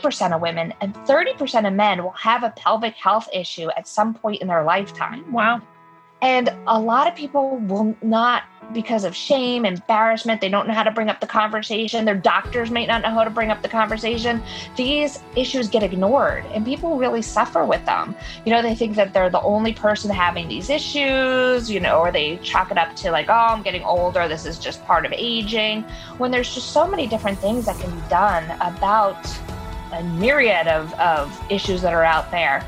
20% of women and 30% of men will have a pelvic health issue at some point in their lifetime. Wow. And a lot of people will not, because of shame, embarrassment, they don't know how to bring up the conversation. Their doctors might not know how to bring up the conversation. These issues get ignored and people really suffer with them. You know, they think that they're the only person having these issues, you know, or they chalk it up to like, oh, I'm getting older. This is just part of aging. When there's just so many different things that can be done about a myriad of, of issues that are out there.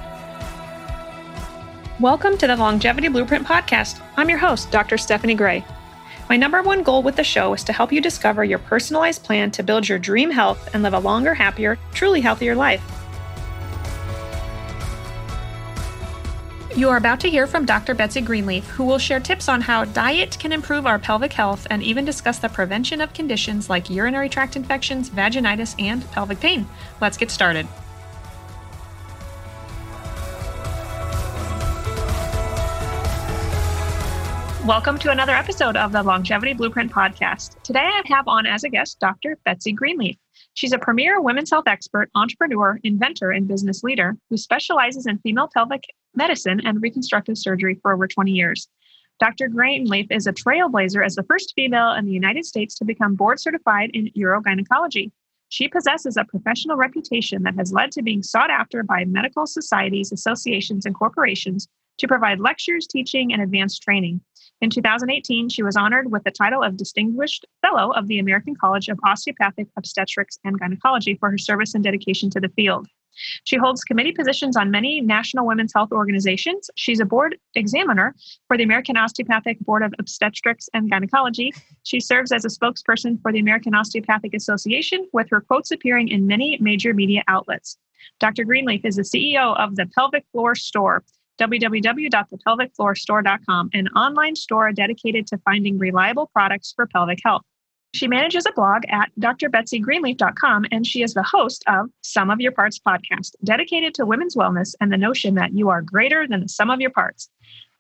Welcome to the Longevity Blueprint Podcast. I'm your host, Dr. Stephanie Gray. My number one goal with the show is to help you discover your personalized plan to build your dream health and live a longer, happier, truly healthier life. You are about to hear from Dr. Betsy Greenleaf, who will share tips on how diet can improve our pelvic health and even discuss the prevention of conditions like urinary tract infections, vaginitis, and pelvic pain. Let's get started. Welcome to another episode of the Longevity Blueprint Podcast. Today I have on as a guest Dr. Betsy Greenleaf. She's a premier women's health expert, entrepreneur, inventor, and business leader who specializes in female pelvic medicine and reconstructive surgery for over 20 years. Dr. Greenleaf is a trailblazer as the first female in the United States to become board certified in urogynecology. She possesses a professional reputation that has led to being sought after by medical societies, associations, and corporations to provide lectures, teaching, and advanced training. In 2018, she was honored with the title of Distinguished Fellow of the American College of Osteopathic Obstetrics and Gynecology for her service and dedication to the field. She holds committee positions on many national women's health organizations. She's a board examiner for the American Osteopathic Board of Obstetrics and Gynecology. She serves as a spokesperson for the American Osteopathic Association, with her quotes appearing in many major media outlets. Dr. Greenleaf is the CEO of the Pelvic Floor Store, www.thepelvicfloorstore.com, an online store dedicated to finding reliable products for pelvic health. She manages a blog at drbetsygreenleaf.com, and she is the host of Sum of Your Parts podcast, dedicated to women's wellness and the notion that you are greater than the sum of your parts.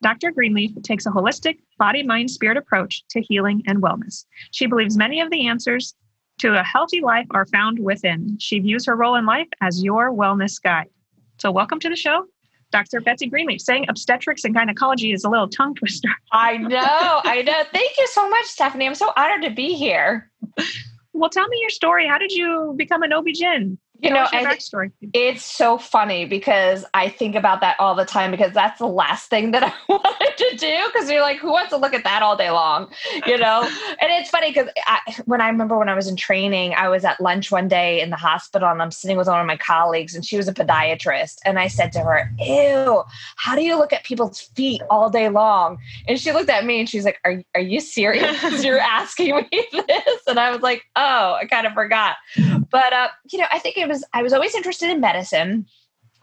Dr. Greenleaf takes a holistic body, mind, spirit approach to healing and wellness. She believes many of the answers to a healthy life are found within. She views her role in life as your wellness guide. So, welcome to the show, Dr. Betsy Greenleaf. Saying obstetrics and gynecology is a little tongue twister. I know, I know. Thank you so much, Stephanie. I'm so honored to be here. Well, tell me your story. How did you become an OB-GYN? You know, backstory? it's so funny because I think about that all the time because that's the last thing that I wanted to do. Because you're like, who wants to look at that all day long? You know? and it's funny because when I remember when I was in training, I was at lunch one day in the hospital and I'm sitting with one of my colleagues and she was a podiatrist. And I said to her, Ew, how do you look at people's feet all day long? And she looked at me and she's like, Are, are you serious? you're asking me this? And I was like, Oh, I kind of forgot. But, uh, you know, I think it was I was always interested in medicine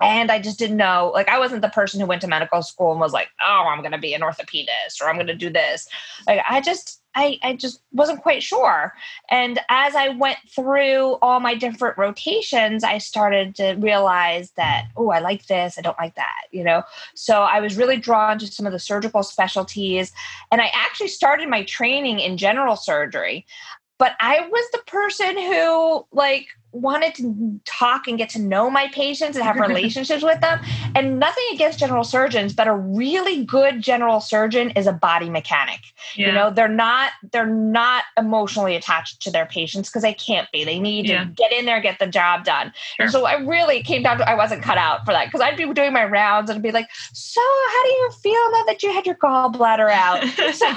and I just didn't know. Like, I wasn't the person who went to medical school and was like, "Oh, I'm going to be an orthopedist or I'm going to do this." Like, I just, I, I just wasn't quite sure. And as I went through all my different rotations, I started to realize that, oh, I like this, I don't like that, you know. So I was really drawn to some of the surgical specialties, and I actually started my training in general surgery. But I was the person who, like, wanted to talk and get to know my patients and have relationships with them. And nothing against general surgeons, but a really good general surgeon is a body mechanic. Yeah. You know, they're not they're not emotionally attached to their patients because they can't be. They need yeah. to get in there, get the job done. Sure. And so I really came down to I wasn't cut out for that because I'd be doing my rounds and I'd be like, so how do you feel now that you had your gallbladder out? so,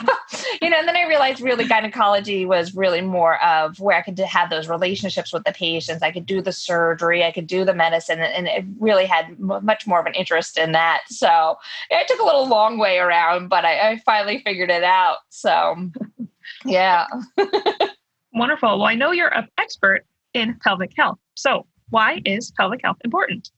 you know, and then I realized really gynecology was really more of where I could have those relationships with the patient patients. I could do the surgery, I could do the medicine, and it really had much more of an interest in that. So it took a little long way around, but I, I finally figured it out. So, yeah. Wonderful. Well, I know you're an expert in pelvic health. So, why is pelvic health important?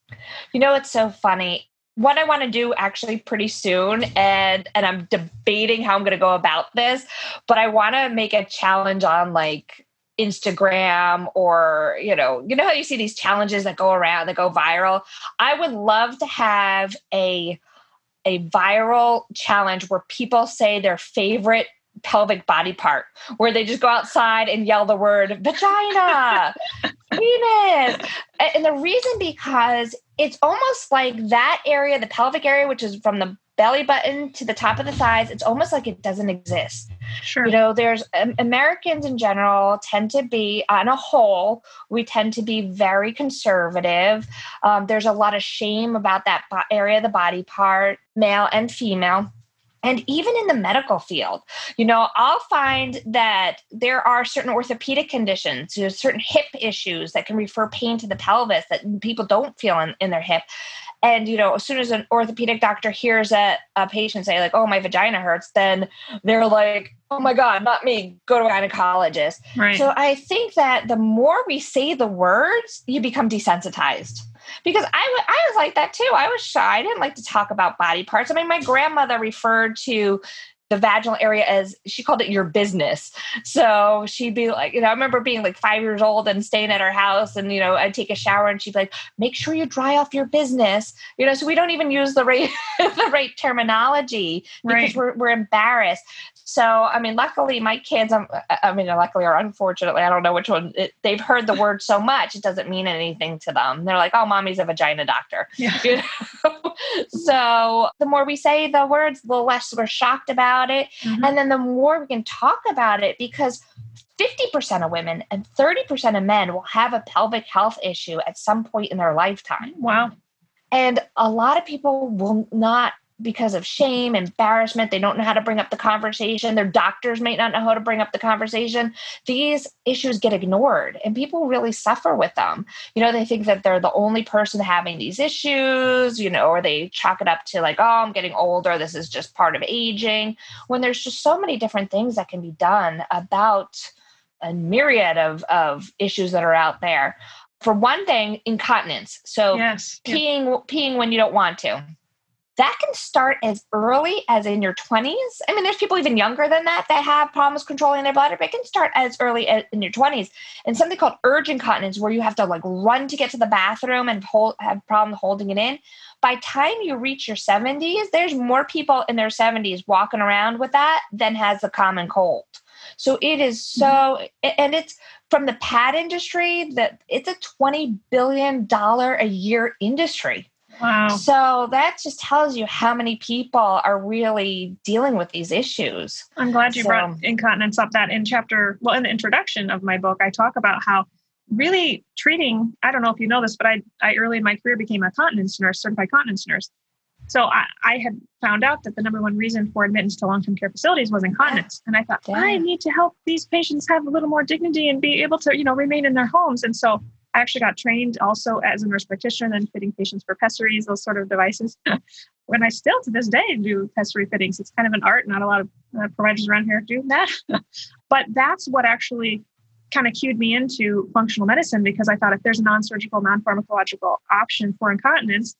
You know, it's so funny what I want to do actually pretty soon and and I'm debating how I'm going to go about this but I want to make a challenge on like Instagram or you know you know how you see these challenges that go around that go viral I would love to have a a viral challenge where people say their favorite pelvic body part where they just go outside and yell the word vagina penis. And the reason because it's almost like that area, the pelvic area, which is from the belly button to the top of the thighs, it's almost like it doesn't exist. Sure. You know, there's um, Americans in general tend to be, on a whole, we tend to be very conservative. Um, there's a lot of shame about that bo- area of the body part, male and female and even in the medical field you know i'll find that there are certain orthopedic conditions you know, certain hip issues that can refer pain to the pelvis that people don't feel in, in their hip. And you know as soon as an orthopedic doctor hears a, a patient say like oh my vagina hurts then they're like oh my god not me. Go to a gynecologist. Right. so i think that the more we say the words you become desensitized because I, w- I was like that too. I was shy. I didn't like to talk about body parts. I mean, my grandmother referred to the vaginal area as she called it your business. So she'd be like, you know, I remember being like five years old and staying at her house, and you know, I'd take a shower and she'd be like, make sure you dry off your business. You know, so we don't even use the right the right terminology because Right. we're we're embarrassed. So I mean, luckily my kids, um, I mean, luckily or unfortunately, I don't know which one. It, they've heard the word so much, it doesn't mean anything to them. They're like, oh, mommy's a vagina doctor. Yeah. You know? so the more we say the words, the less we're shocked about it. Mhm. And then the more we can talk about it because 50% of women and 30% of men will have a pelvic health issue at some point in their lifetime. Wow. And a lot of people will not, because of shame, embarrassment, they don't know how to bring up the conversation. Their doctors may not know how to bring up the conversation. These issues get ignored and people really suffer with them. You know, they think that they're the only person having these issues, you know, or they chalk it up to like, oh, I'm getting older. This is just part of aging. When there's just so many different things that can be done about a myriad of, of issues that are out there. For one thing, incontinence. So yes. Yeah. peeing peeing when you don't want to that can start as early as in your 20s i mean there's people even younger than that that have problems controlling their bladder but it can start as early as in your 20s and something called urge incontinence where you have to like run to get to the bathroom and hold, have problem holding it in. By time you reach your 70s there's more people in their 70s walking around with that than has the common cold. So it is so mm-hmm. and it's from the pad industry that it's a 20 billion dollar a year industry Wow. so that just tells you how many people are really dealing with these issues. I'm glad you So- brought incontinence up that in chapter, well, in the introduction of my book, I talk about how really treating, I don't know if you know this, but I, I early in my career became a continence nurse, certified continence nurse. So I, I had found out that the number one reason for admittance to long-term care facilities was incontinence. And I thought, Yeah. I need to help these patients have a little more dignity and be able to, you know, remain in their homes. And so I actually got trained also as a nurse practitioner and fitting patients for pessaries, those sort of devices. when I still to this day do pessary fittings, it's kind of an art. Not a lot of uh, providers around here do that. but that's what actually kind of cued me into functional medicine because I thought if there's a non-surgical, non-pharmacological option for incontinence,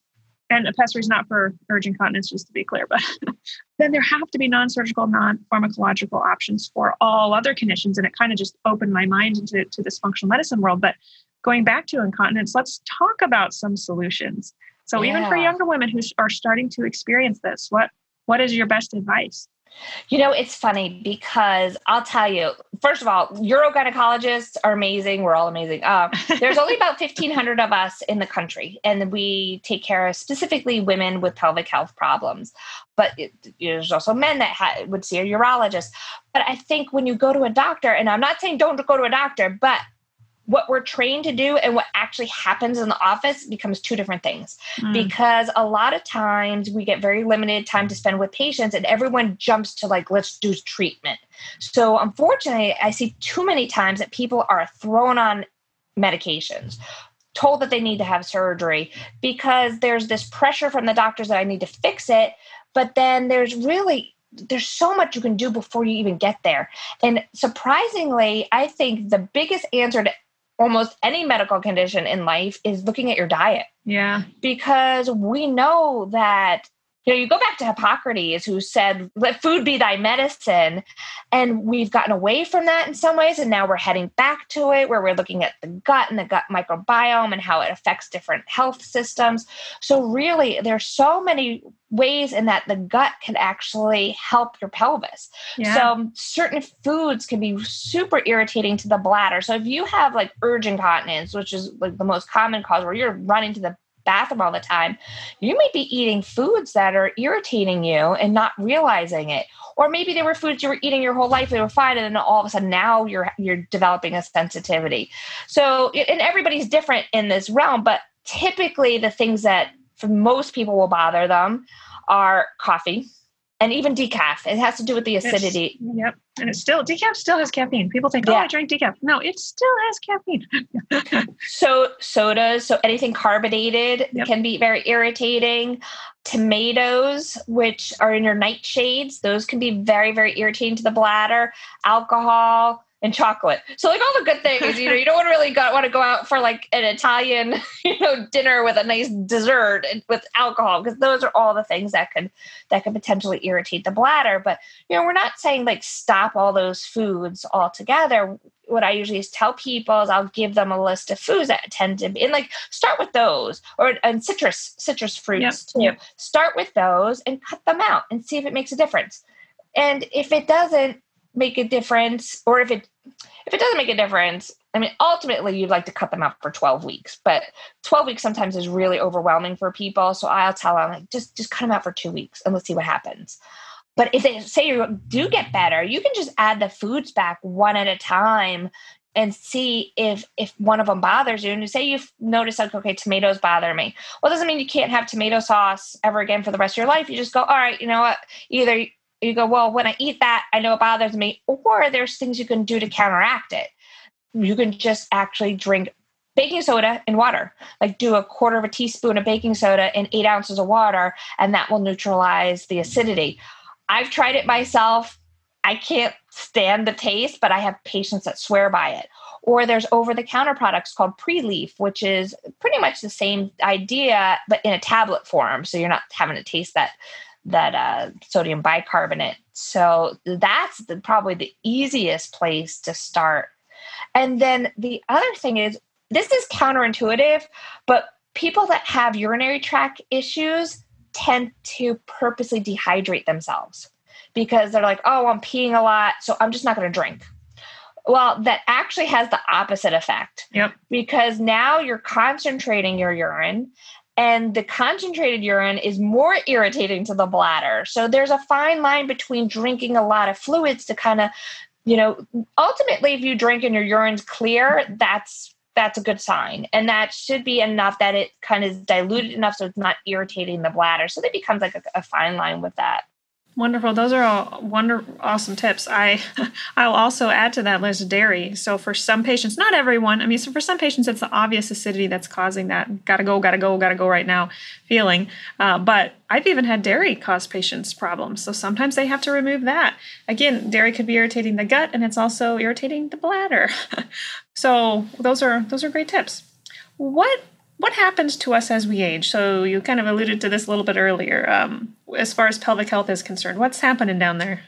and a pessary is not for urge incontinence, just to be clear, but then there have to be non-surgical, non-pharmacological options for all other conditions. And it kind of just opened my mind into to this functional medicine world. But going back to incontinence, let's talk about some solutions. So even for younger women who are starting to experience this, what what is your best advice? You know, it's funny because I'll tell you, first of all, urogynecologists are amazing. We're all amazing. Uh, there's only about 1,500 of us in the country, and we take care of specifically women with pelvic health problems. But it, there's also men that ha- would see a urologist. But I think when you go to a doctor, and I'm not saying don't go to a doctor, but what we're trained to do and what actually happens in the office becomes two different things. Mm, because a lot of times we get very limited time to spend with patients and everyone jumps to like let's do treatment. So unfortunately i see too many times that people are thrown on medications told that they need to have surgery because there's this pressure from the doctors that i need to fix it but then there's really there's so much you can do before you even get there. And surprisingly i think the biggest answer to almost any medical condition in life is looking at your diet yeah. because we know that you know, you go back to Hippocrates, who said, "Let food be thy medicine," and we've gotten away from that in some ways, and now we're heading back to it, where we're looking at the gut and the gut microbiome and how it affects different health systems. So, really, there's so many ways in that the gut can actually help your pelvis. Yeah. So, um, certain foods can be super irritating to the bladder. So, if you have like urge incontinence, which is like the most common cause, where you're running to the bathroom all the time, you may be eating foods that are irritating you and not realizing it. Or maybe they were foods you were eating your whole life, they were fine, and then all of a sudden now you're you're developing a sensitivity. So and everybody's different in this realm, but typically the things that for most people will bother them are coffee, and even decaf. It has to do with the acidity. It's, yep. And it still decaf still has caffeine. People think, oh, I drink decaf. No, it still has caffeine. so sodas, so anything carbonated yep. can be very irritating. Tomatoes, which are in your nightshades, those can be very, very irritating to the bladder. Alcohol, and chocolate. So like all the good things, you know, you don't want to really got, want to go out for like an Italian, you know, dinner with a nice dessert with alcohol because those are all the things that could that could potentially irritate the bladder. But you know, we're not saying like stop all those foods altogether. What I usually tell people is I'll give them a list of foods that tend to be and like start with those or and citrus citrus fruits yep. too. Start with those and cut them out and see if it makes a difference. And if it doesn't, make a difference or if it if it doesn't make a difference i mean ultimately you'd like to cut them out for 12 weeks but 12 weeks sometimes is really overwhelming for people so i'll tell them like just just cut them out for two weeks and let's see what happens. But if they say you do get better you can just add the foods back one at a time and see if if one of them bothers you and you say you've noticed like okay tomatoes bother me. Well doesn't mean you can't have tomato sauce ever again for the rest of your life you just go all right you know what? Either you go, well, when I eat that, I know it bothers me. Or there's things you can do to counteract it. You can just actually drink baking soda and water. Like do a quarter of a teaspoon of baking soda and eight ounces of water, and that will neutralize the acidity. I've tried it myself. I can't stand the taste, but I have patients that swear by it. Or there's over the counter products called Prelief, which is pretty much the same idea, but in a tablet form. So you're not having to taste that that uh, sodium bicarbonate. So that's the, probably the easiest place to start. And then the other thing is this is counterintuitive, but people that have urinary tract issues tend to purposely dehydrate themselves because they're like, oh, I'm peeing a lot, so I'm just not going to drink. Well, that actually has the opposite effect. Yep. Because now you're concentrating your urine and the concentrated urine is more irritating to the bladder. So there's a fine line between drinking a lot of fluids to kind of, you know, ultimately if you drink and your urine's clear, that's that's a good sign. And that should be enough that it kind of is diluted enough so it's not irritating the bladder. So it becomes like a, a fine line with that. Wonderful. Those are all wonder awesome tips. I I will also add to that list dairy. So for some patients, not everyone. I mean, so for some patients, it's the obvious acidity that's causing that gotta go, gotta go, gotta go right now feeling. Uh, but I've even had dairy cause patients problems. So sometimes they have to remove that. Again, dairy could be irritating the gut, and it's also irritating the bladder. so those are those are great tips. What what happens to us as we age? So you kind of alluded to this a little bit earlier. Um, as far as pelvic health is concerned, what's happening down there?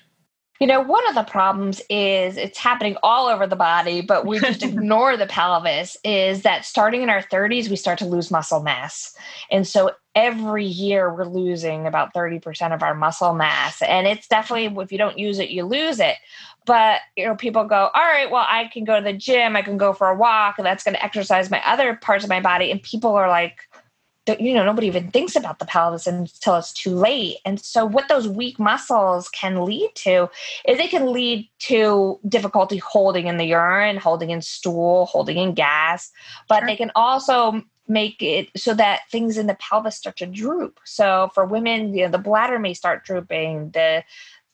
You know, one of the problems is it's happening all over the body, but we just ignore the pelvis. Is that starting in our 30s, we start to lose muscle mass. And so every year we're losing about 30% of our muscle mass. And it's definitely, if you don't use it, you lose it but you know people go all right well i can go to the gym i can go for a walk and that's going to exercise my other parts of my body and people are like you know nobody even thinks about the pelvis until it's too late and so what those weak muscles can lead to is it can lead to difficulty holding in the urine holding in stool holding in gas but sure. they can also make it so that things in the pelvis start to droop so for women you know the bladder may start drooping the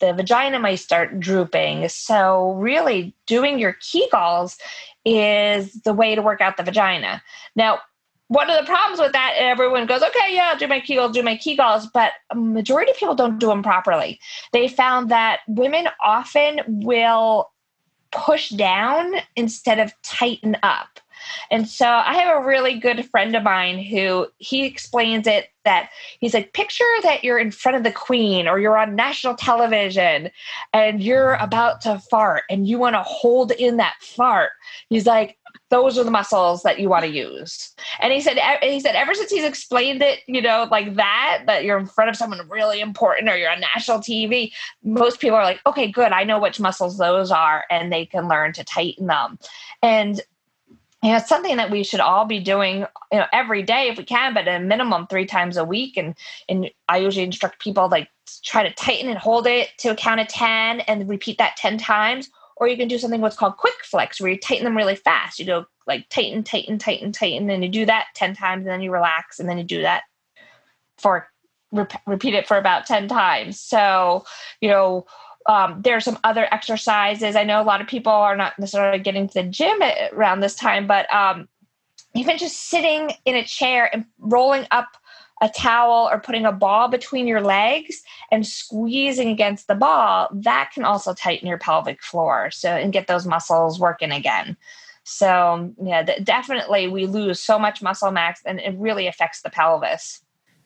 the vagina might start drooping. So, really, doing your Kegels is the way to work out the vagina. Now, one of the problems with that, everyone goes, okay, yeah, I'll do my Kegels, do my Kegels, but majority of people don't do them properly. They found that women often will push down instead of tighten up. And so I have a really good friend of mine who he explains it that he's like, picture that you're in front of the queen or you're on national television and you're about to fart and you want to hold in that fart. He's like, those are the muscles that you want to use. And he said, he said, ever since he's explained it, you know, like that, that you're in front of someone really important or you're on national TV, most people are like, okay, good. I know which muscles those are and they can learn to tighten them. And you know, it's something that we should all be doing, you know, every day if we can, but a minimum three times a week. And and I usually instruct people like try to tighten and hold it to a count of 10 and repeat that 10 times or you can do something what's called quick flex, where you tighten them really fast. You go like tighten, tighten, tighten, tighten, and you do that 10 times, and then you relax, and then you do that for repeat it for about 10 times. So, you know, um, there are some other exercises. I know a lot of people are not necessarily getting to the gym around this time, but um, even just sitting in a chair and rolling up a towel or putting a ball between your legs and squeezing against the ball, that can also tighten your pelvic floor. So, and get those muscles working again. So, yeah, definitely we lose so much muscle mass and it really affects the pelvis.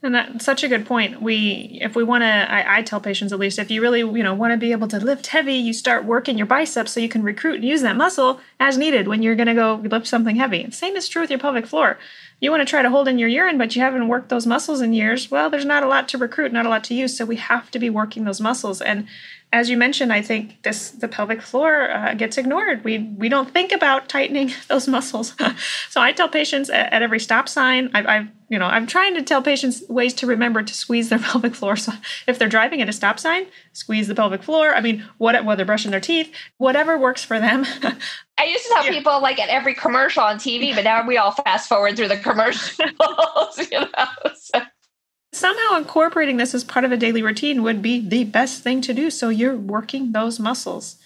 And that's such a good point. We, if we want to, I, I, tell patients at least, if you really, you know, want to be able to lift heavy, you start working your biceps so you can recruit and use that muscle as needed when you're going to go lift something heavy. Same is true with your pelvic floor you want to try to hold in your urine, but you haven't worked those muscles in years, well, there's not a lot to recruit, not a lot to use. So we have to be working those muscles. And as you mentioned, I think this the pelvic floor uh, gets ignored. We we don't think about tightening those muscles. so I tell patients at, at every stop sign, I've, I've you know, I'm trying to tell patients ways to remember to squeeze their pelvic floor. So if they're driving at a stop sign, squeeze the pelvic floor. I mean, what whether brushing their teeth, whatever works for them. I used to tell yeah. people like at every commercial on TV, but now we all fast forward through the commercials. you know. So. Somehow incorporating this as part of a daily routine would be the best thing to do. So you're working those muscles.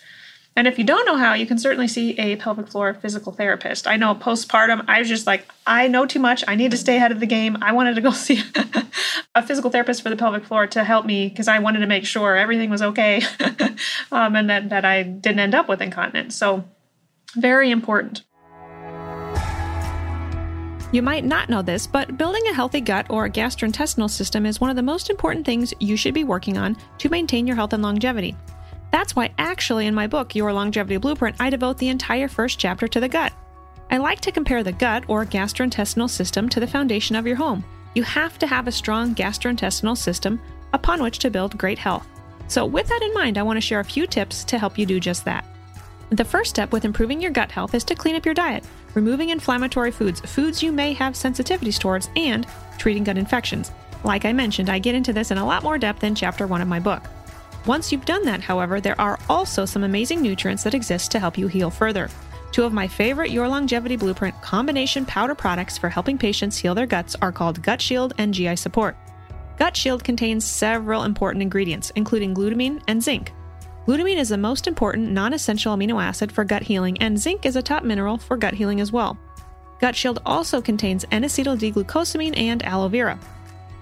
And if you don't know how, you can certainly see a pelvic floor physical therapist. I know postpartum, I was just like, I know too much. I need to stay ahead of the game. I wanted to go see a physical therapist for the pelvic floor to help me because I wanted to make sure everything was okay um, and that, that I didn't end up with incontinence. So, very important. You might not know this, but building a healthy gut or gastrointestinal system is one of the most important things you should be working on to maintain your health and longevity. That's why, actually, in my book, Your Longevity Blueprint, I devote the entire first chapter to the gut. I like to compare the gut or gastrointestinal system to the foundation of your home. You have to have a strong gastrointestinal system upon which to build great health. So, with that in mind, I want to share a few tips to help you do just that. The first step with improving your gut health is to clean up your diet, removing inflammatory foods, foods you may have sensitivities towards, and treating gut infections. Like I mentioned, I get into this in a lot more depth in chapter 1 of my book. Once you've done that, however, there are also some amazing nutrients that exist to help you heal further. Two of my favorite Your Longevity Blueprint combination powder products for helping patients heal their guts are called Gut Shield and GI Support. Gut Shield contains several important ingredients, including glutamine and zinc. Glutamine is the most important non essential amino acid for gut healing, and zinc is a top mineral for gut healing as well. Gut Shield also contains N acetyl D glucosamine and aloe vera.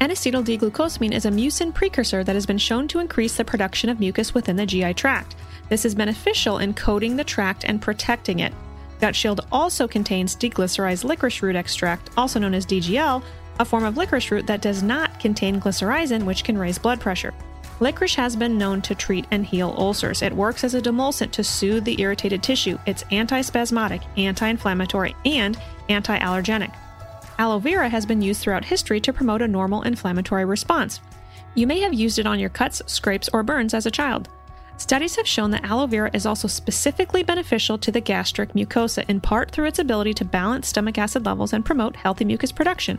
N-acetyl D-glucosamine is a mucin precursor that has been shown to increase the production of mucus within the GI tract. This is beneficial in coating the tract and protecting it. Gut Shield also contains deglycerized licorice root extract, also known as DGL, a form of licorice root that does not contain glycyrrhizin, which can raise blood pressure. Licorice has been known to treat and heal ulcers. It works as a demulcent to soothe the irritated tissue. It's antispasmodic, anti inflammatory, and anti allergenic. Aloe vera has been used throughout history to promote a normal inflammatory response. You may have used it on your cuts, scrapes, or burns as a child. Studies have shown that aloe vera is also specifically beneficial to the gastric mucosa, in part through its ability to balance stomach acid levels and promote healthy mucus production.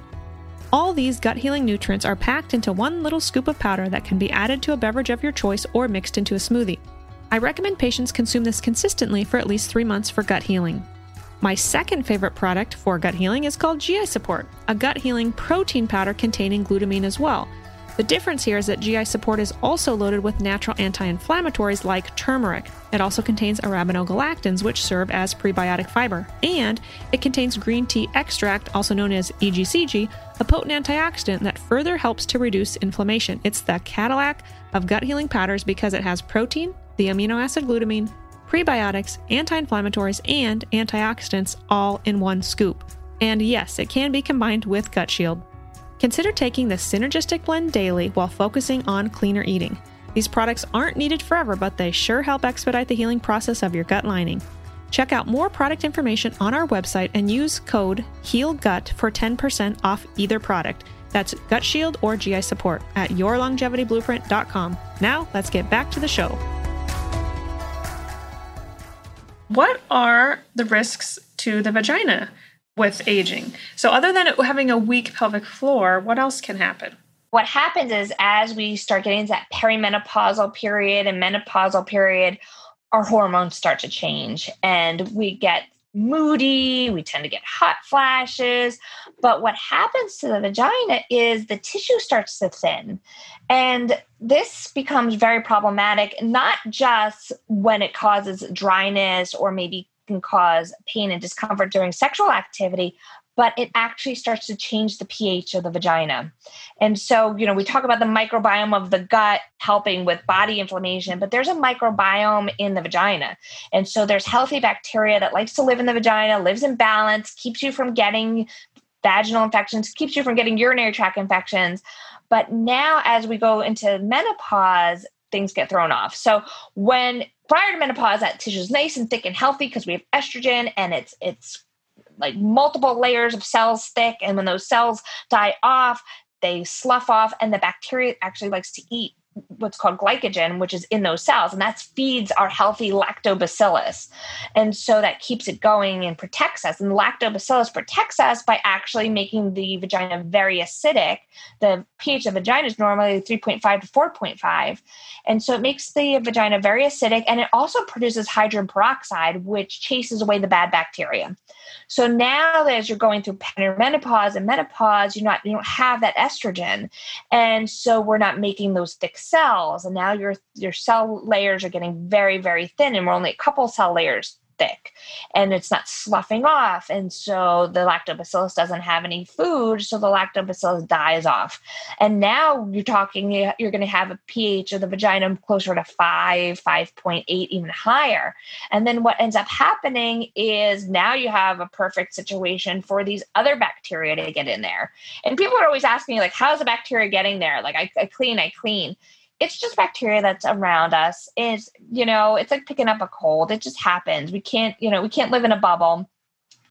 All these gut healing nutrients are packed into one little scoop of powder that can be added to a beverage of your choice or mixed into a smoothie. I recommend patients consume this consistently for at least three months for gut healing. My second favorite product for gut healing is called GI Support, a gut healing protein powder containing glutamine as well. The difference here is that GI Support is also loaded with natural anti inflammatories like turmeric. It also contains arabinogalactans, which serve as prebiotic fiber. And it contains green tea extract, also known as EGCG, a potent antioxidant that further helps to reduce inflammation. It's the Cadillac of gut healing powders because it has protein, the amino acid glutamine, prebiotics, anti inflammatories, and antioxidants all in one scoop. And yes, it can be combined with Gut Shield. Consider taking the synergistic blend daily while focusing on cleaner eating. These products aren't needed forever, but they sure help expedite the healing process of your gut lining. Check out more product information on our website and use code HEALGUT for 10% off either product. That's Gut Shield or GI Support at yourlongevityblueprint.com. Now, let's get back to the show. What are the risks to the vagina with aging? So, other than having a weak pelvic floor, what else can happen? What happens is as we start getting that perimenopausal period and menopausal period, our hormones start to change and we get moody, we tend to get hot flashes. But what happens to the vagina is the tissue starts to thin. And this becomes very problematic, not just when it causes dryness or maybe can cause pain and discomfort during sexual activity, but it actually starts to change the pH of the vagina. And so, you know, we talk about the microbiome of the gut helping with body inflammation, but there's a microbiome in the vagina. And so there's healthy bacteria that likes to live in the vagina, lives in balance, keeps you from getting vaginal infections, keeps you from getting urinary tract infections. But now as we go into menopause, things get thrown off. So when prior to menopause, that tissue is nice and thick and healthy because we have estrogen and it's it's like multiple layers of cells thick and when those cells die off they slough off and the bacteria actually likes to eat what's called glycogen, which is in those cells, and that feeds our healthy lactobacillus. And so that keeps it going and protects us. And lactobacillus protects us by actually making the vagina very acidic. The pH of the vagina is normally 3.5 to 4.5. And so it makes the vagina very acidic, and it also produces hydrogen peroxide, which chases away the bad bacteria. So now as you're going through perimenopause and menopause, you're not you don't have that estrogen. And so we're not making those thick cells and now your your cell layers are getting very very thin and we're only a couple cell layers thick and it's not sloughing off and so the lactobacillus doesn't have any food so the lactobacillus dies off. And now you're talking you're going to have a ph of the vagina closer to 5 5.8 even higher. And then what ends up happening is now you have a perfect situation for these other bacteria to get in there. And people are always asking me like how's the bacteria getting there? Like I, I clean i clean it's just bacteria that's around us. It's, you know, it's like picking up a cold. It just happens. We can't, you know, we can't live in a bubble.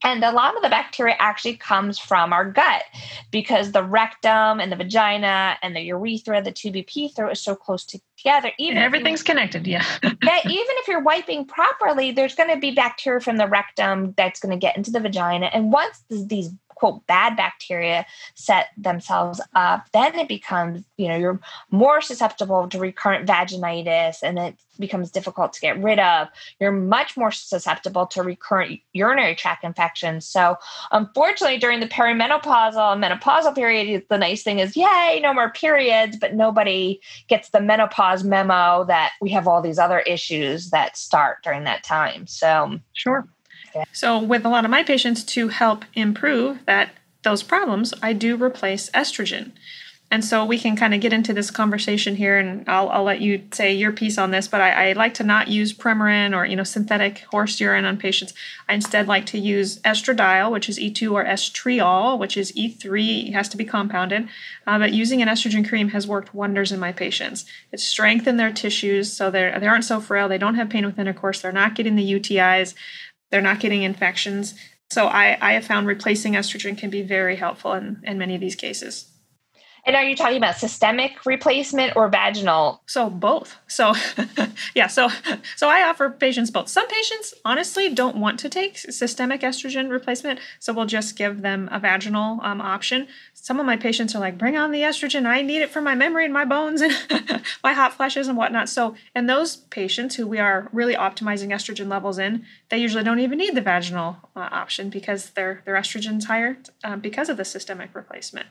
And a lot of the bacteria actually comes from our gut because the rectum and the vagina and the urethra, the 2BP throat is so close together. Even everything's connected, yeah. yeah. Even if you're wiping properly, there's going to be bacteria from the rectum that's going to get into the vagina. And once these quote bad bacteria set themselves up then it becomes you know you're more susceptible to recurrent vaginitis and it becomes difficult to get rid of. You're much more susceptible to recurrent urinary tract infections. So unfortunately during the perimenopausal and menopausal period the nice thing is yay no more periods but nobody gets the menopause memo that we have all these other issues that start during that time. So sure so, with a lot of my patients, to help improve that those problems, I do replace estrogen. And so we can kind of get into this conversation here, and I'll, I'll let you say your piece on this. But I, I, like to not use Premarin or you know synthetic horse urine on patients. I instead like to use estradiol, which is E2, or estriol, which is E3. It has to be compounded. Uh, but using an estrogen cream has worked wonders in my patients. It's strengthened their tissues so they they aren't so frail. They don't have pain with intercourse. They're not getting the UTIs. They're not getting infections. So I, I have found replacing estrogen can be very helpful in, in many of these cases. And are you talking about systemic replacement or vaginal? So both. So yeah, so so I offer patients both. Some patients honestly don't want to take systemic estrogen replacement, so we'll just give them a vaginal um, option. Some of my patients are like, "Bring on the estrogen! I need it for my memory and my bones and my hot flashes and whatnot." So, and those patients who we are really optimizing estrogen levels in, they usually don't even need the vaginal uh, option because their their estrogen's higher uh, because of the systemic replacement.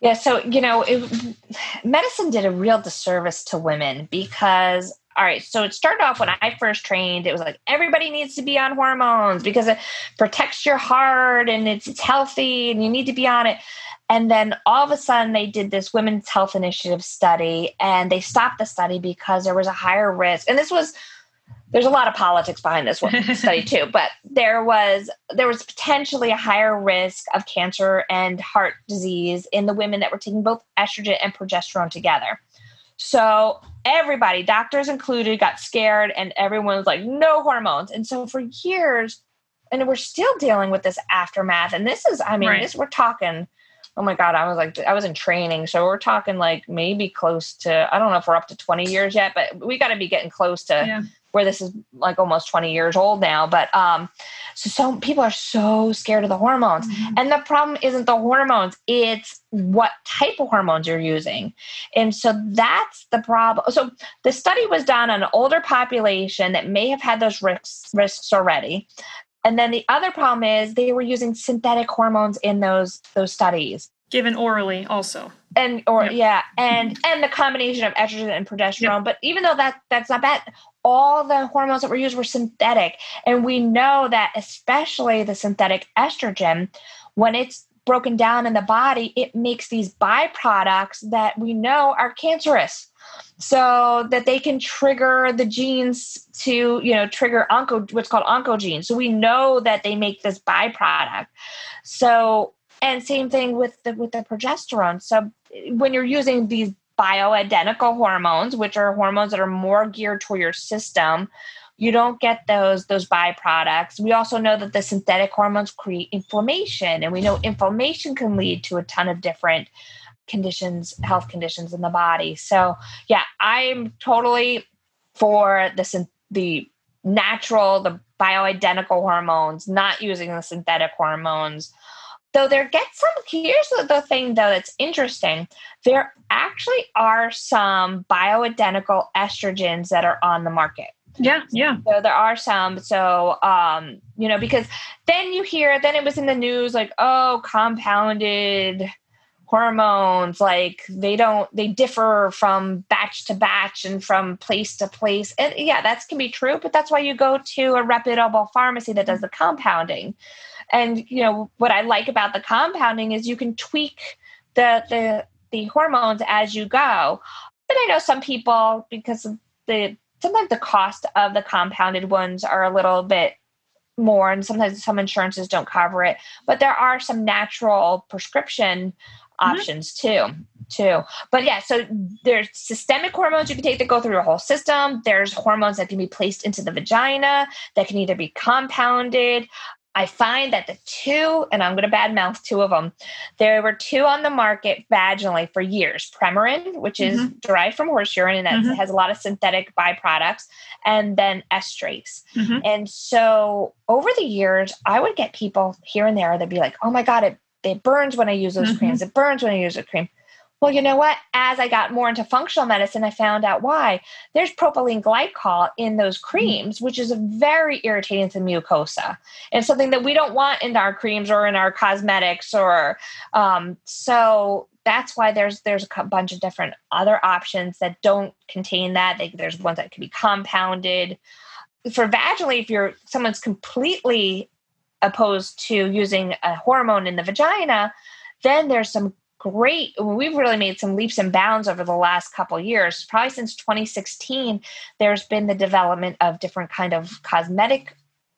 Yeah, so you know, it, medicine did a real disservice to women because all right, so it started off when I first trained, it was like everybody needs to be on hormones because it protects your heart and it's, it's healthy and you need to be on it. And then all of a sudden, they did this Women's Health Initiative study and they stopped the study because there was a higher risk. And this was there's a lot of politics behind this one study too but there was there was potentially a higher risk of cancer and heart disease in the women that were taking both estrogen and progesterone together so everybody doctors included got scared and everyone was like no hormones and so for years and we're still dealing with this aftermath and this is i mean right. this we're talking oh my god i was like i was in training so we're talking like maybe close to i don't know if we're up to 20 years yet but we got to be getting close to yeah. Where this is like almost 20 years old now but um so some people are so scared of the hormones mm-hmm. and the problem isn't the hormones it's what type of hormones you're using and so that's the problem so the study was done on an older population that may have had those risks risks already and then the other problem is they were using synthetic hormones in those those studies. Given orally also. And or yep. yeah, and and the combination of estrogen and progesterone. Yep. But even though that that's not bad, all the hormones that were used were synthetic. And we know that especially the synthetic estrogen, when it's broken down in the body, it makes these byproducts that we know are cancerous so that they can trigger the genes to you know trigger onco what's called oncogenes so we know that they make this byproduct so and same thing with the with the progesterone so when you're using these bioidentical hormones which are hormones that are more geared toward your system you don't get those those byproducts we also know that the synthetic hormones create inflammation and we know inflammation can lead to a ton of different conditions, health conditions in the body. So, yeah, I'm totally for the the natural, the bioidentical hormones, not using the synthetic hormones. Though there gets some, here's the, the thing though that's interesting. There actually are some bioidentical estrogens that are on the market. Yeah, yeah. So there are some. So, um, you know, because then you hear, then it was in the news like, oh, compounded hormones like they don't they differ from batch to batch and from place to place. And yeah that can be true but that's why you go to a reputable pharmacy that does the compounding. And you know what i like about the compounding is you can tweak the the the hormones as you go. But i know some people because the sometimes the cost of the compounded ones are a little bit more and sometimes some insurances don't cover it. But there are some natural prescription. Options too too but yeah so there's systemic hormones you can take that go through your whole system there's hormones that can be placed into the vagina that can either be compounded I find that the two, and I'm going to badmouth two of them, there were two on the market vaginally for years Premarin, which is mm-hmm. derived from horse urine and that mm-hmm. has a lot of synthetic byproducts, and then estrace. Mm-hmm. And so over the years, I would get people here and there that'd be like, oh my God, it it burns when I use those mm-hmm. creams. It burns when I use a cream. Well, you know what? As I got more into functional medicine, I found out why. There's propylene glycol in those mm-hmm. creams, mm-hmm. which is very irritating to mucosa and something that we don't want in our creams or in our cosmetics. Or um, so that's why there's there's a bunch of different other options that don't contain that. They, there's ones that can be compounded. For vaginally, if you're someone's completely opposed to using a hormone in the vagina, then there's some great we've really made some leaps and bounds over the last couple years. Probably since 2016 there's been the development of different kind of cosmetic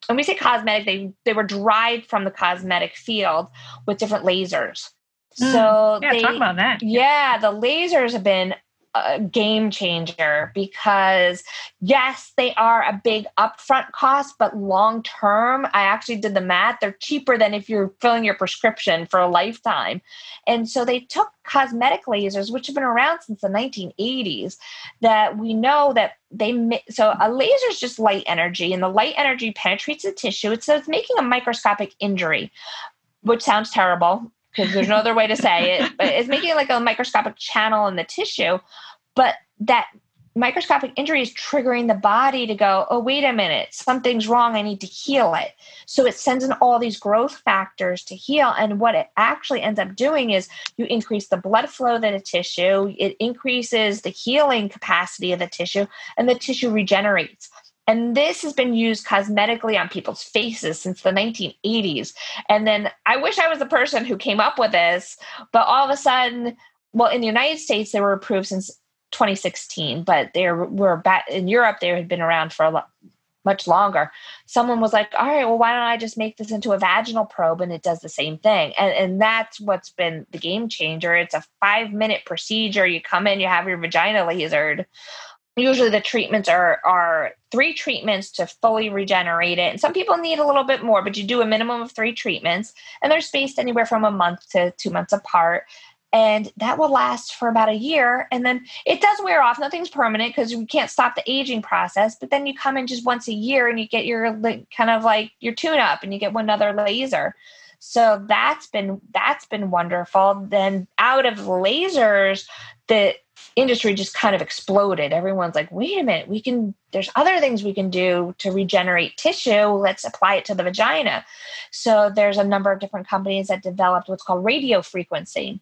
when we say cosmetic they they were derived from the cosmetic field with different lasers. Mm, so yeah, they, talk about that. Yeah the lasers have been a game changer because yes, they are a big upfront cost, but long term, I actually did the math, they're cheaper than if you're filling your prescription for a lifetime. And so they took cosmetic lasers, which have been around since the 1980s, that we know that they so a laser is just light energy, and the light energy penetrates the tissue. So it's making a microscopic injury, which sounds terrible because there's no other way to say it, but it's making like a microscopic channel in the tissue. But that microscopic injury is triggering the body to go, oh, wait a minute, something's wrong. I need to heal it. So it sends in all these growth factors to heal. And what it actually ends up doing is you increase the blood flow to the tissue, it increases the healing capacity of the tissue, and the tissue regenerates. And this has been used cosmetically on people's faces since the 1980s. And then I wish I was the person who came up with this, but all of a sudden, well, in the United States, they were approved since 2016, but they were back in Europe, they had been around for a lot much longer. Someone was like, all right, well, why don't I just make this into a vaginal probe and it does the same thing? And, and that's what's been the game changer. It's a five minute procedure. You come in, you have your vagina lasered. Usually the treatments are, are three treatments to fully regenerate it. And some people need a little bit more, but you do a minimum of three treatments. And they're spaced anywhere from a month to two months apart and that will last for about a year and then it does wear off nothing's permanent because we can't stop the aging process but then you come in just once a year and you get your kind of like your tune up and you get one other laser so that's been that's been wonderful then out of lasers the industry just kind of exploded. Everyone's like wait a minute we can there's other things we can do to regenerate tissue. Let's apply it to the vagina. So there's a number of different companies that developed what's called radio frequency.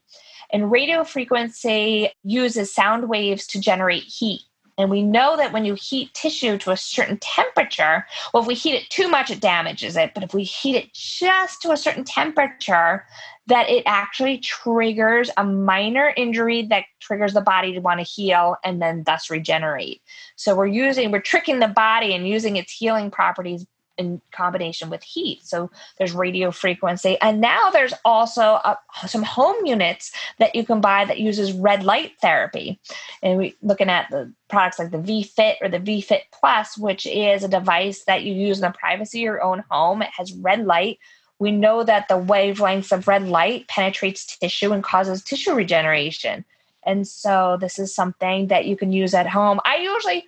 And radio frequency uses sound waves to generate heat. And we know that when you heat tissue to a certain temperature, well, if we heat it too much, it damages it. But if we heat it just to a certain temperature, that it actually triggers a minor injury that triggers the body to want to heal and then thus regenerate. So we're using, we're tricking the body and using its healing properties in combination with heat. So there's radio frequency. And now there's also a, some home units that you can buy that uses red light therapy. And we looking at the products like the VFit or the VFit Plus, which is a device that you use in the privacy of your own home. It has red light. We know that the wavelengths of red light penetrates tissue and causes tissue regeneration. And so this is something that you can use at home. I usually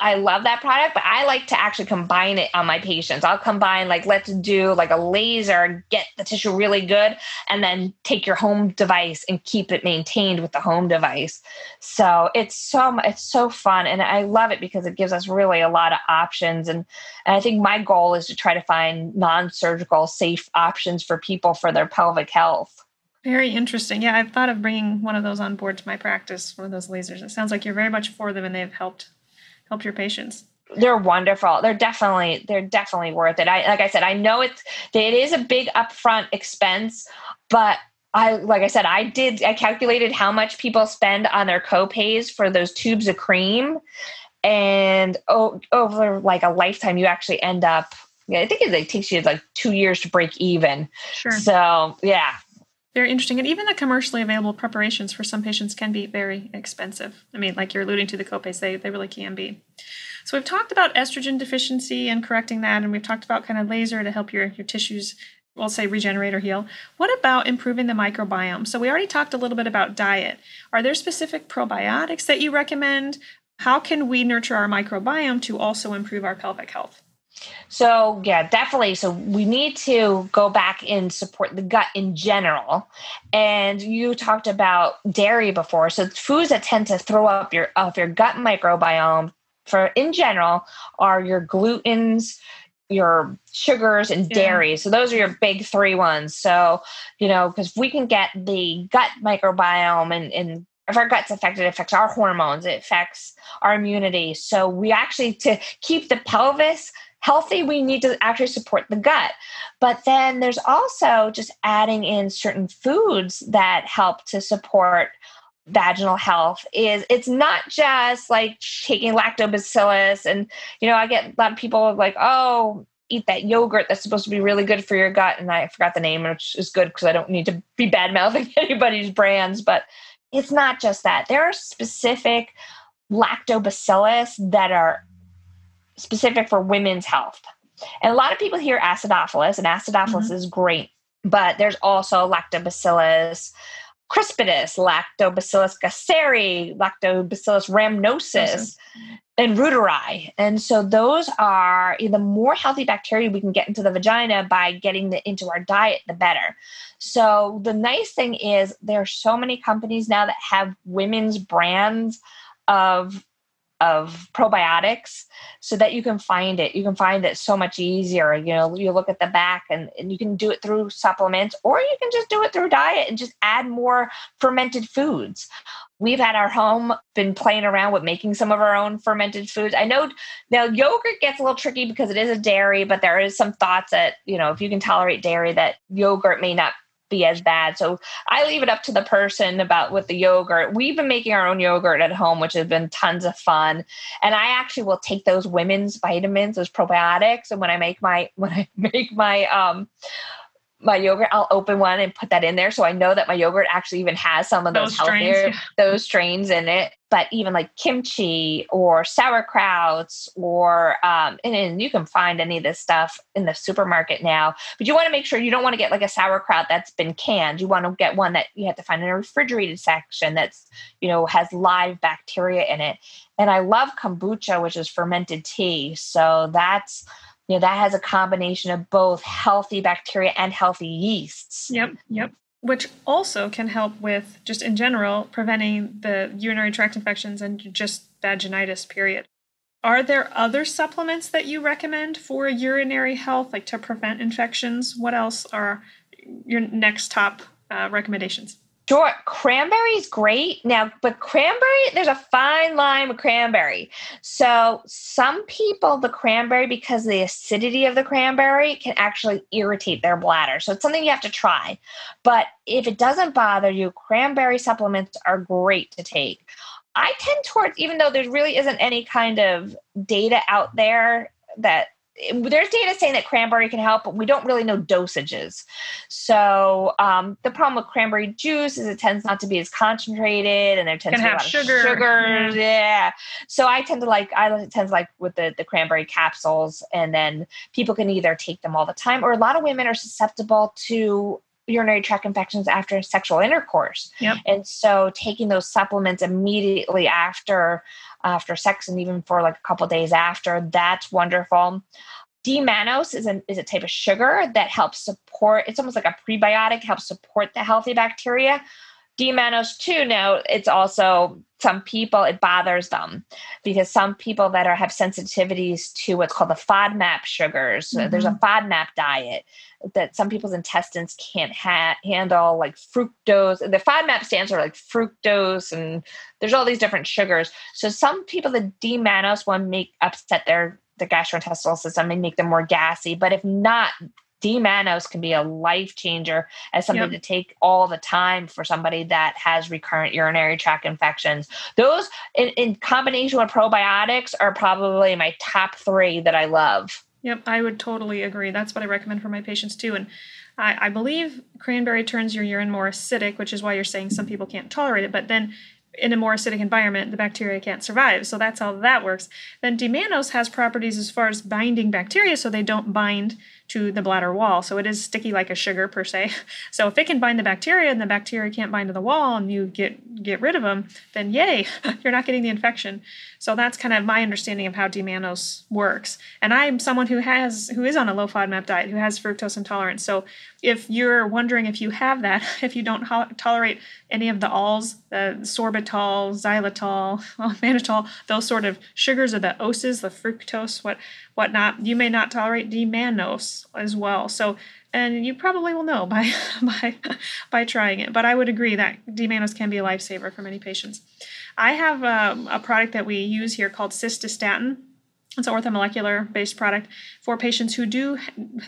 I love that product, but I like to actually combine it on my patients. I'll combine like let's do like a laser, get the tissue really good, and then take your home device and keep it maintained with the home device. So it's so it's so fun, and I love it because it gives us really a lot of options. And, and I think my goal is to try to find non-surgical, safe options for people for their pelvic health. Very interesting. Yeah, I've thought of bringing one of those on board to my practice, one of those lasers. It sounds like you're very much for them and they've helped help your patients they're wonderful they're definitely they're definitely worth it i like i said i know it's it is a big upfront expense but I like I said, I did I calculated how much people spend on their co-pays for those tubes of cream. And oh, over like a lifetime, you actually end up yeah, I think it like, takes you like two years to break even. Sure. So yeah, very interesting. And even the commercially available preparations for some patients can be very expensive. I mean, like you're alluding to the copays, they, they really can be. So we've talked about estrogen deficiency and correcting that, and we've talked about kind of laser to help your, your tissues, we'll say regenerate or heal. What about improving the microbiome? So we already talked a little bit about diet. Are there specific probiotics that you recommend? How can we nurture our microbiome to also improve our pelvic health? So, yeah, definitely. So, we need to go back and support the gut in general. And you talked about dairy before. So, foods that tend to throw up your of your gut microbiome for in general are your glutens, your sugars and dairy. Yeah. So those are your big three ones. So, you know, because we can get the gut microbiome and, and if our gut's affected, it affects our hormones, it affects our immunity. So we actually to keep the pelvis healthy, we need to actually support the gut. But then there's also just adding in certain foods that help to support vaginal health is it's not just like taking lactobacillus and you know i get a lot of people like oh eat that yogurt that's supposed to be really good for your gut and i forgot the name which is good because i don't need to be bad mouthing anybody's brands but it's not just that there are specific lactobacillus that are specific for women's health. And a lot of people hear acidophilus, and acidophilus mm-hmm. is great, but there's also lactobacillus crispus, lactobacillus gasseri, lactobacillus rhamnosus, and reuteri. And so those are the more healthy bacteria we can get into the vagina by getting the, into our diet, the better. So the nice thing is there are so many companies now that have women's brands of of probiotics so that you can find it. You can find it so much easier. You know, you look at the back and, and you can do it through supplements or you can just do it through diet and just add more fermented foods. We've had our home been playing around with making some of our own fermented foods. I know now yogurt gets a little tricky because it is a dairy, but there is some thoughts that, you know, if you can tolerate dairy, that yogurt may not be as bad. So I leave it up to the person about with the yogurt. We've been making our own yogurt at home, which has been tons of fun. And I actually will take those women's vitamins, those probiotics, and when I make my when I make my um my yogurt, I'll open one and put that in there. So I know that my yogurt actually even has some of those, those healthier, strains, yeah. those strains in it. But even like kimchi or sauerkrauts or, um, and, and, you can find any of this stuff in the supermarket now. But you want to make sure you don't want to get like a sauerkraut that's been canned. You want to get one that you have to find in a refrigerated section that's, you know, has live bacteria in it. And I love kombucha, which is fermented tea. So that's, know that has a combination of both healthy bacteria and healthy yeasts. Yep yep. Which also can help with just in general preventing the urinary tract infections and just vaginitis period. Are there other supplements that you recommend for urinary health like to prevent infections? What else are your next top uh, recommendations Sure, cranberry's great now, but cranberry, there's a fine line with cranberry. So, some people, the cranberry, because the acidity of the cranberry can actually irritate their bladder. So, it's something you have to try. But if it doesn't bother you, cranberry supplements are great to take. I tend towards, even though there really isn't any kind of data out there that there's data saying that cranberry can help, but we don't really know dosages. So um, the problem with cranberry juice is it tends not to be as concentrated, and there tends can to be a lot sugar. of. Yeah. yeah. So I tend to like I tend to like with the the cranberry capsules, and then people can either take them all the time, or a lot of women are susceptible to urinary tract infections after sexual intercourse. Yep. And so taking those supplements immediately after after sex and even for like a couple days after. That's wonderful. D-mannose is, an, is a type of sugar that helps support, it's almost like a prebiotic, helps support the healthy bacteria. D-mannose too, now it's also some people it bothers them because some people that are have sensitivities to what's called the FODMAP sugars. Mm-hmm. there's a mm-hmm. FODMAP diet that some people's intestines can't ha- handle, like fructose. The FODMAP stands for like fructose, and there's all these different sugars. So some people, the D-mannose one make upset their the gastrointestinal system and make them more gassy. But if not, D-mannose can be a life changer as something yep. to take all the time for somebody that has recurrent urinary tract infections. Those, in, in combination with probiotics, are probably my top three that I love. Yep, I would totally agree. That's what I recommend for my patients too. And I, I, believe cranberry turns your urine more acidic, which is why you're saying some people can't tolerate it. But then in a more acidic environment, the bacteria can't survive. So that's how that works. Then D-mannose has properties as far as binding bacteria, so they don't bind to the bladder wall. So it is sticky like a sugar per se. So if it can bind the bacteria and the bacteria can't bind to the wall and you get get rid of them, then yay, you're not getting the infection. So that's kind of my understanding of how D-mannose works. And I'm someone who has who is on a low FODMAP diet, who has fructose intolerance. So if you're wondering if you have that, if you don't ho- tolerate any of the alls, the sorbitol, xylitol, oh, mannitol, those sort of sugars or the oses, the fructose, what whatnot, you may not tolerate D-mannose as well. So, and you probably will know by by by trying it. But I would agree that D-mannose can be a lifesaver for many patients. I have um, a product that we use here called cystostatin. It's an orthomolecular based product for patients who do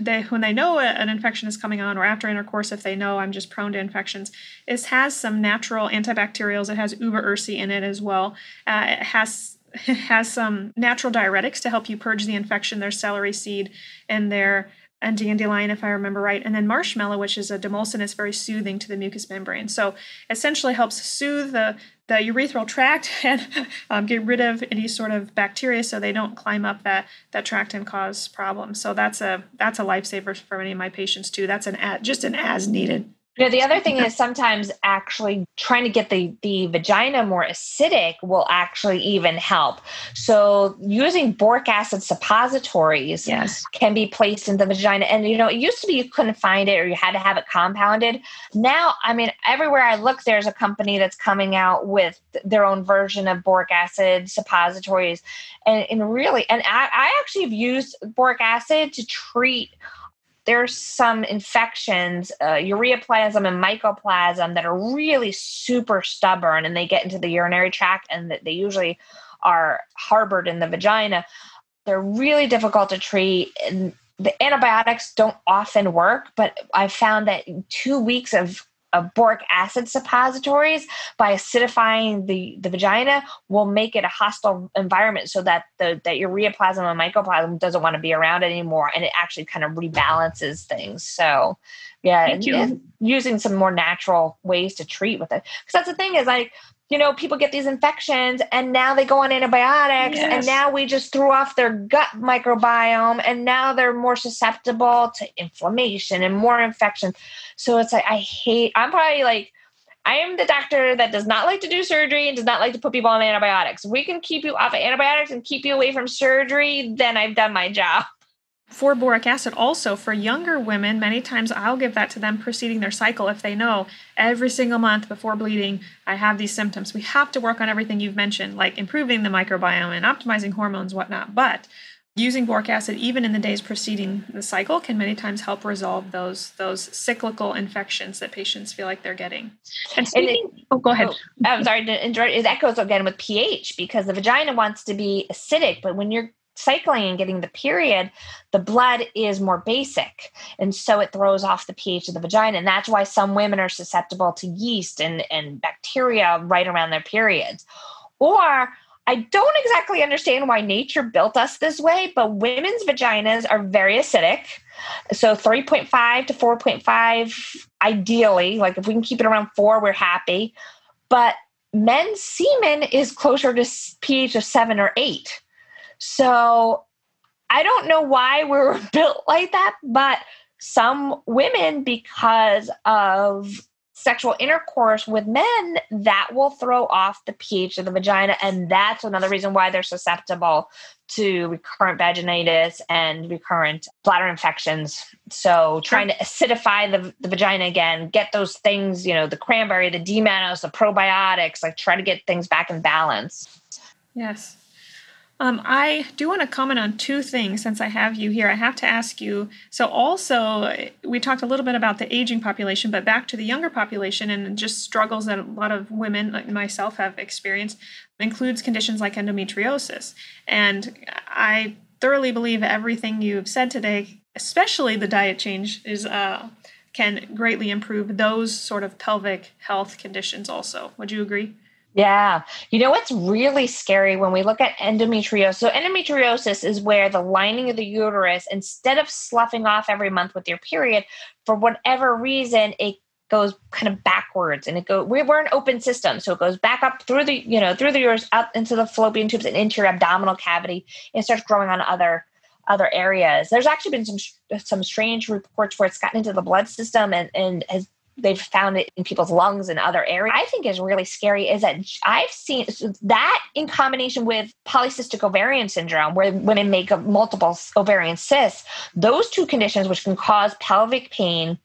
they when they know an infection is coming on or after intercourse if they know I'm just prone to infections. It has some natural antibacterials. It has uva ursi in it as well. Uh, it has has some natural diuretics to help you purge the infection. There's celery seed and there and dandelion, if I remember right, and then marshmallow, which is a demulcent, It's very soothing to the mucous membrane. So essentially helps soothe the, the urethral tract and um, get rid of any sort of bacteria so they don't climb up that, that tract and cause problems. So that's a that's a lifesaver for many of my patients too. That's an just an as needed you know, the other thing is sometimes actually trying to get the, the vagina more acidic will actually even help. So using boric acid suppositories yes. can be placed in the vagina. And you know, it used to be you couldn't find it or you had to have it compounded. Now, I mean, everywhere I look, there's a company that's coming out with their own version of boric acid suppositories. And, and really, and I, I actually have used boric acid to treat there's some infections, uh, ureaplasm and mycoplasm, that are really super stubborn and they get into the urinary tract and that they usually are harbored in the vagina. They're really difficult to treat. And the antibiotics don't often work, but I found that two weeks of of boric acid suppositories by acidifying the, the vagina will make it a hostile environment so that the that your ureaplasm and mycoplasm doesn't want to be around anymore and it actually kind of rebalances things. So yeah using some more natural ways to treat with it. Because that's the thing is like you know, people get these infections and now they go on antibiotics yes. and now we just threw off their gut microbiome and now they're more susceptible to inflammation and more infections. So it's like, I hate, I'm probably like, I am the doctor that does not like to do surgery and does not like to put people on antibiotics. we can keep you off of antibiotics and keep you away from surgery, then I've done my job for boric acid also for younger women. Many times i'll give that to them preceding their cycle if they know every single month before bleeding i have these symptoms. We have to work on everything you've mentioned like improving the microbiome and optimizing hormones whatnot. But using boric acid even in the days preceding the cycle can many times help resolve those those cyclical infections that patients feel like they're getting. And speaking and it, oh go ahead. oh, i'm sorry to interrupt. That goes again with ph because the vagina wants to be acidic but when you're cycling and getting the period, the blood is more basic. And so it throws off the pH of the vagina. And that's why some women are susceptible to yeast and, and bacteria right around their periods. Or I don't exactly understand why nature built us this way, but women's vaginas are very acidic. So 3.5 to 4.5, ideally, like if we can keep it around four, we're happy. But men's semen is closer to pH of seven or eight. So I don't know why we were built like that, but some women, because of sexual intercourse with men, that will throw off the pH of the vagina. And that's another reason why they're susceptible to recurrent vaginitis and recurrent bladder infections. So, trying to acidify the, the vagina again, get those things, you know, the cranberry, the D mannose, the probiotics, like try to get things back in balance. Yes. Um, I do want to comment on two things since I have you here. I have to ask you. So, also, we talked a little bit about the aging population, but back to the younger population and just struggles that a lot of women, like myself, have experienced includes conditions like endometriosis. And I thoroughly believe everything you've said today, especially the diet change, is uh, can greatly improve those sort of pelvic health conditions. Also, would you agree? Yeah. You know what's really scary when we look at endometriosis? So, endometriosis is where the lining of the uterus, instead of sloughing off every month with your period, for whatever reason, it goes kind of backwards and it go we're an open system so it goes back up through the you know through the uterus up into the fallopian tubes and into your abdominal cavity and starts growing on other other areas there's actually been some some strange reports where it's gotten into the blood system and and has they've found it in people's lungs and other areas. I think is really scary is that I've seen that in combination with polycystic ovarian syndrome, where women make multiple ovarian cysts. Those two conditions, which can cause pelvic pain,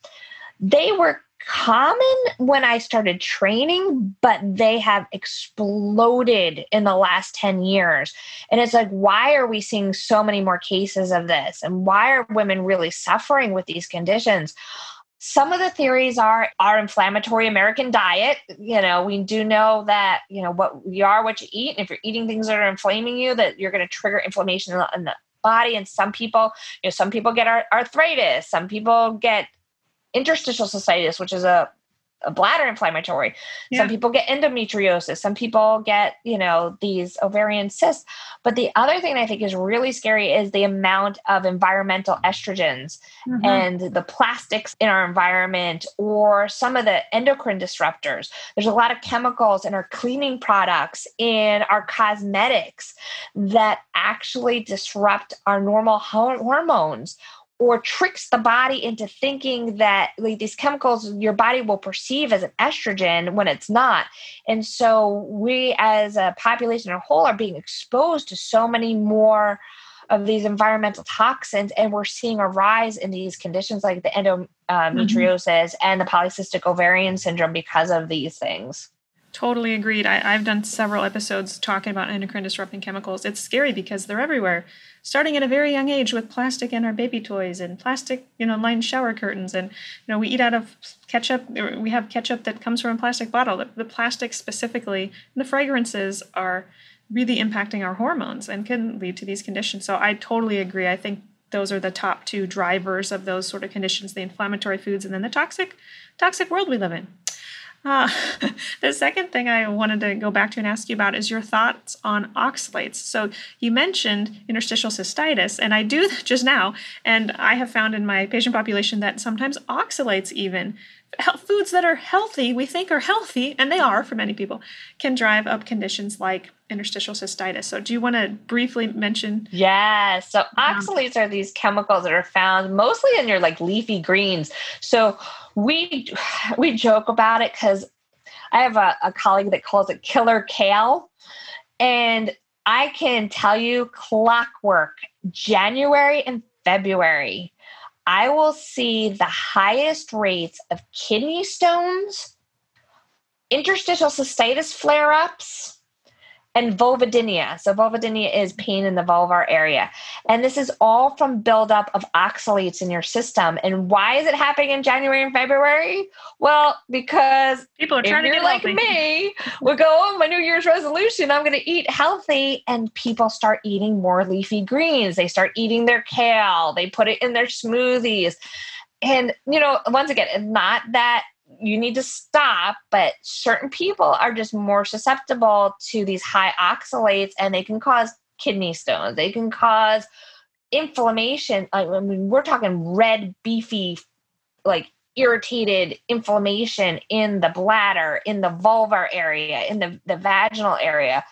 they were common when I started training, but they have exploded in the last 10 years. And it's like, why are we seeing so many more cases of this? And why are women really suffering with these conditions? Some of the theories are our inflammatory American diet. You know, we do know that, you know, what you are, what you eat. And if you're eating things that are inflaming you, that you're going to trigger inflammation in the, in the body. And some people, you know, some people get arthritis, some people get interstitial cystitis, which is a a bladder inflammatory. Yeah. Some people get endometriosis. Some people get, you know, these ovarian cysts. But the other thing I think is really scary is the amount of environmental estrogens mm-hmm. and the plastics in our environment or some of the endocrine disruptors. There's a lot of chemicals in our cleaning products, in our cosmetics that actually disrupt our normal hormones or tricks the body into thinking that like these chemicals your body will perceive as an estrogen when it's not and so we as a population as a whole are being exposed to so many more of these environmental toxins and we're seeing a rise in these conditions like the endometriosis mm-hmm. and the polycystic ovarian syndrome because of these things Totally agreed. I, have done several episodes talking about endocrine disrupting chemicals. It's scary because they're everywhere, starting at a very young age with plastic in our baby toys and plastic, you know, lined shower curtains. And, you know, we eat out of ketchup. We have ketchup that comes from a plastic bottle. The, plastic specifically, the fragrances are really impacting our hormones and can lead to these conditions. So I totally agree. I think those are the top two drivers of those sort of conditions the inflammatory foods and then the toxic toxic world we live in uh, the second thing I wanted to go back to and ask you about is your thoughts on oxalates. So you mentioned interstitial cystitis, and I do just now, and I have found in my patient population that sometimes oxalates even foods that are healthy, we think are healthy, and they are for many people, can drive up conditions like interstitial cystitis. So, do you want to briefly mention? Yeah. So, oxalates are these chemicals that are found mostly in your like leafy greens. So, we we joke about it because I have a, a colleague that calls it killer kale, and I can tell you, clockwork, January and February I will see the highest rates of kidney stones, interstitial cystitis flare ups, and vulvodynia. So vulvodynia is pain in the vulvar area. And this is all from buildup of oxalates in your system. And why is it happening in January and February? Well, because people are trying to get like healthy. me, we go on my New Year's resolution, I'm gonna eat healthy, and people start eating more leafy greens. They start eating their kale, they put it in their smoothies. And you know, once again, it's not that you need to stop but certain people are just more susceptible to these high oxalates and they can cause kidney stones. They can cause inflammation. I mean we're talking red beefy like irritated inflammation in the bladder in the vulvar area in the, the vaginal area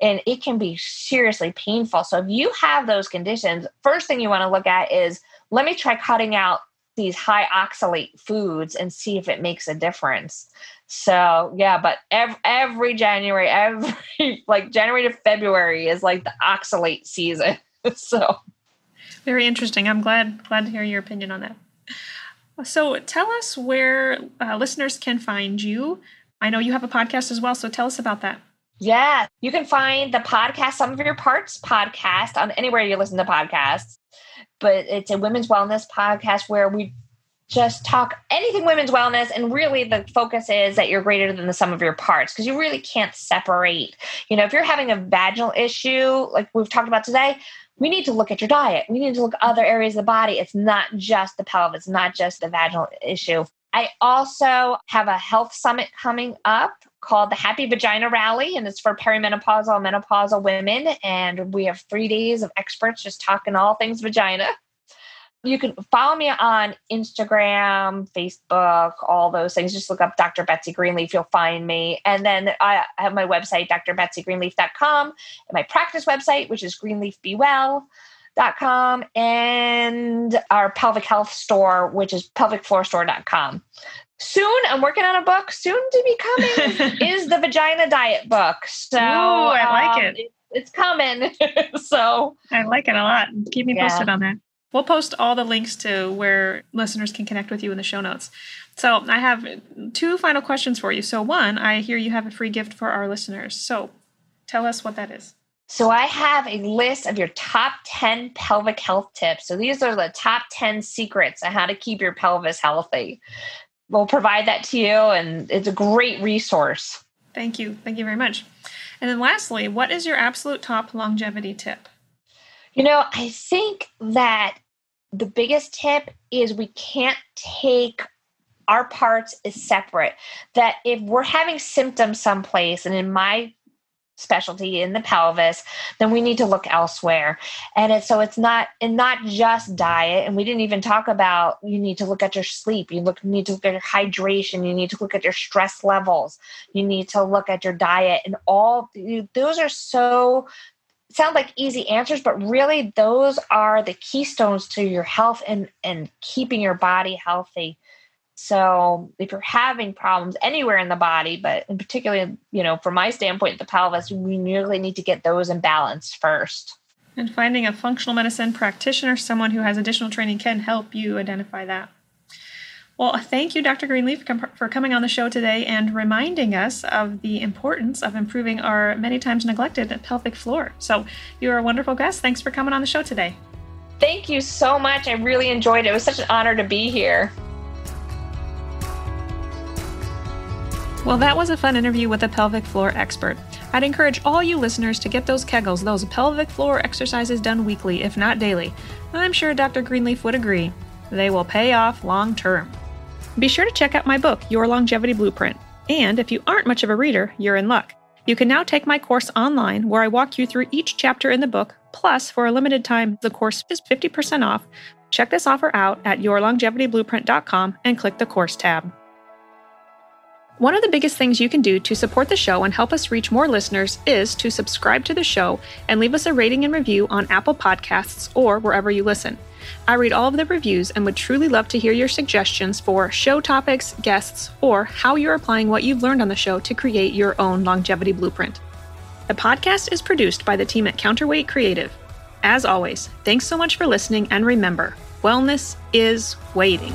and it can be seriously painful. So if you have those conditions first thing you want to look at is let me try cutting out these high oxalate foods and see if it makes a difference. So yeah, but every, every January, every like January to February is like the oxalate season. so very interesting. I'm glad glad to hear your opinion on that. So tell us where uh, listeners can find you. I know you have a podcast as well, so tell us about that. Yeah, you can find the podcast, Sum of Your Parts podcast, on anywhere you listen to podcasts but it's a women's wellness podcast where we just talk anything women's wellness and really the focus is that you're greater than the sum of your parts because you really can't separate. You know if you're having a vaginal issue like we've talked about today we need to look at your diet. We need to look at other areas of the body. It's not just the pelvis it's not just the vaginal issue. I also have a health summit coming up called the Happy Vagina Rally, and it's for perimenopausal and menopausal women. And we have three days of experts just talking all things vagina. You can follow me on Instagram, Facebook, all those things. Just look up Dr. Betsy Greenleaf, you'll find me. And then I have my website, drbetsygreenleaf.com, and my practice website, which is greenleafbewell.com, and our pelvic health store, which is pelvicfloorstore.com soon i'm working on a book soon to be coming is the vagina diet book. So Ooh, i like um, it. it's coming. So i like it a lot. Keep me yeah. posted on that. We'll post all the links to where listeners can connect with you in the show notes. So i have two final questions for you. So one i hear you have a free gift for our listeners. So tell us what that is. So I have a list of your top 10 pelvic health tips. So these are the top 10 secrets on how to keep your pelvis healthy we'll provide that to you and it's a great resource. Thank you. Thank you very much. And then lastly, what is your absolute top longevity tip? You know, I think that the biggest tip is we can't take our parts as separate. That if we're having symptoms someplace, and in my specialty in the pelvis, then we need to look elsewhere. And it's so it's not and not just diet. And we didn't even talk about you need to look at your sleep. You look need to look at your hydration. You need to look at your stress levels. You need to look at your diet and all you, those are so sound like easy answers but really those are the keystones to your health and and keeping your body healthy so if you're having problems anywhere in the body, but in particular, you know, from my standpoint, the pelvis, we really need to get those in balance first. And finding a functional medicine practitioner, someone who has additional training, can help you identify that. Well, thank you, Dr. Greenleaf, for coming on the show today and reminding us of the importance of improving our many times neglected pelvic floor. So, you're a wonderful guest. Thanks for coming on the show today. Thank you so much. I really enjoyed it. It was such an honor to be here. Well, that was a fun interview with a pelvic floor expert. I'd encourage all you listeners to get those kegels, those pelvic floor exercises done weekly, if not daily. I'm sure Dr. Greenleaf would agree. They will pay off long term. Be sure to check out my book, Your Longevity Blueprint. And if you aren't much of a reader, you're in luck. You can now take my course online where I walk you through each chapter in the book. Plus, for a limited time, the course is 50% off. Check this offer out at yourlongevityblueprint.com and click the course tab. One of the biggest things you can do to support the show and help us reach more listeners is to subscribe to the show and leave us a rating and review on Apple Podcasts or wherever you listen. I read all of the reviews and would truly love to hear your suggestions for show topics, guests, or how you're applying what you've learned on the show to create your own longevity blueprint. The podcast is produced by the team at Counterweight Creative. As always, thanks so much for listening, and remember, wellness is waiting.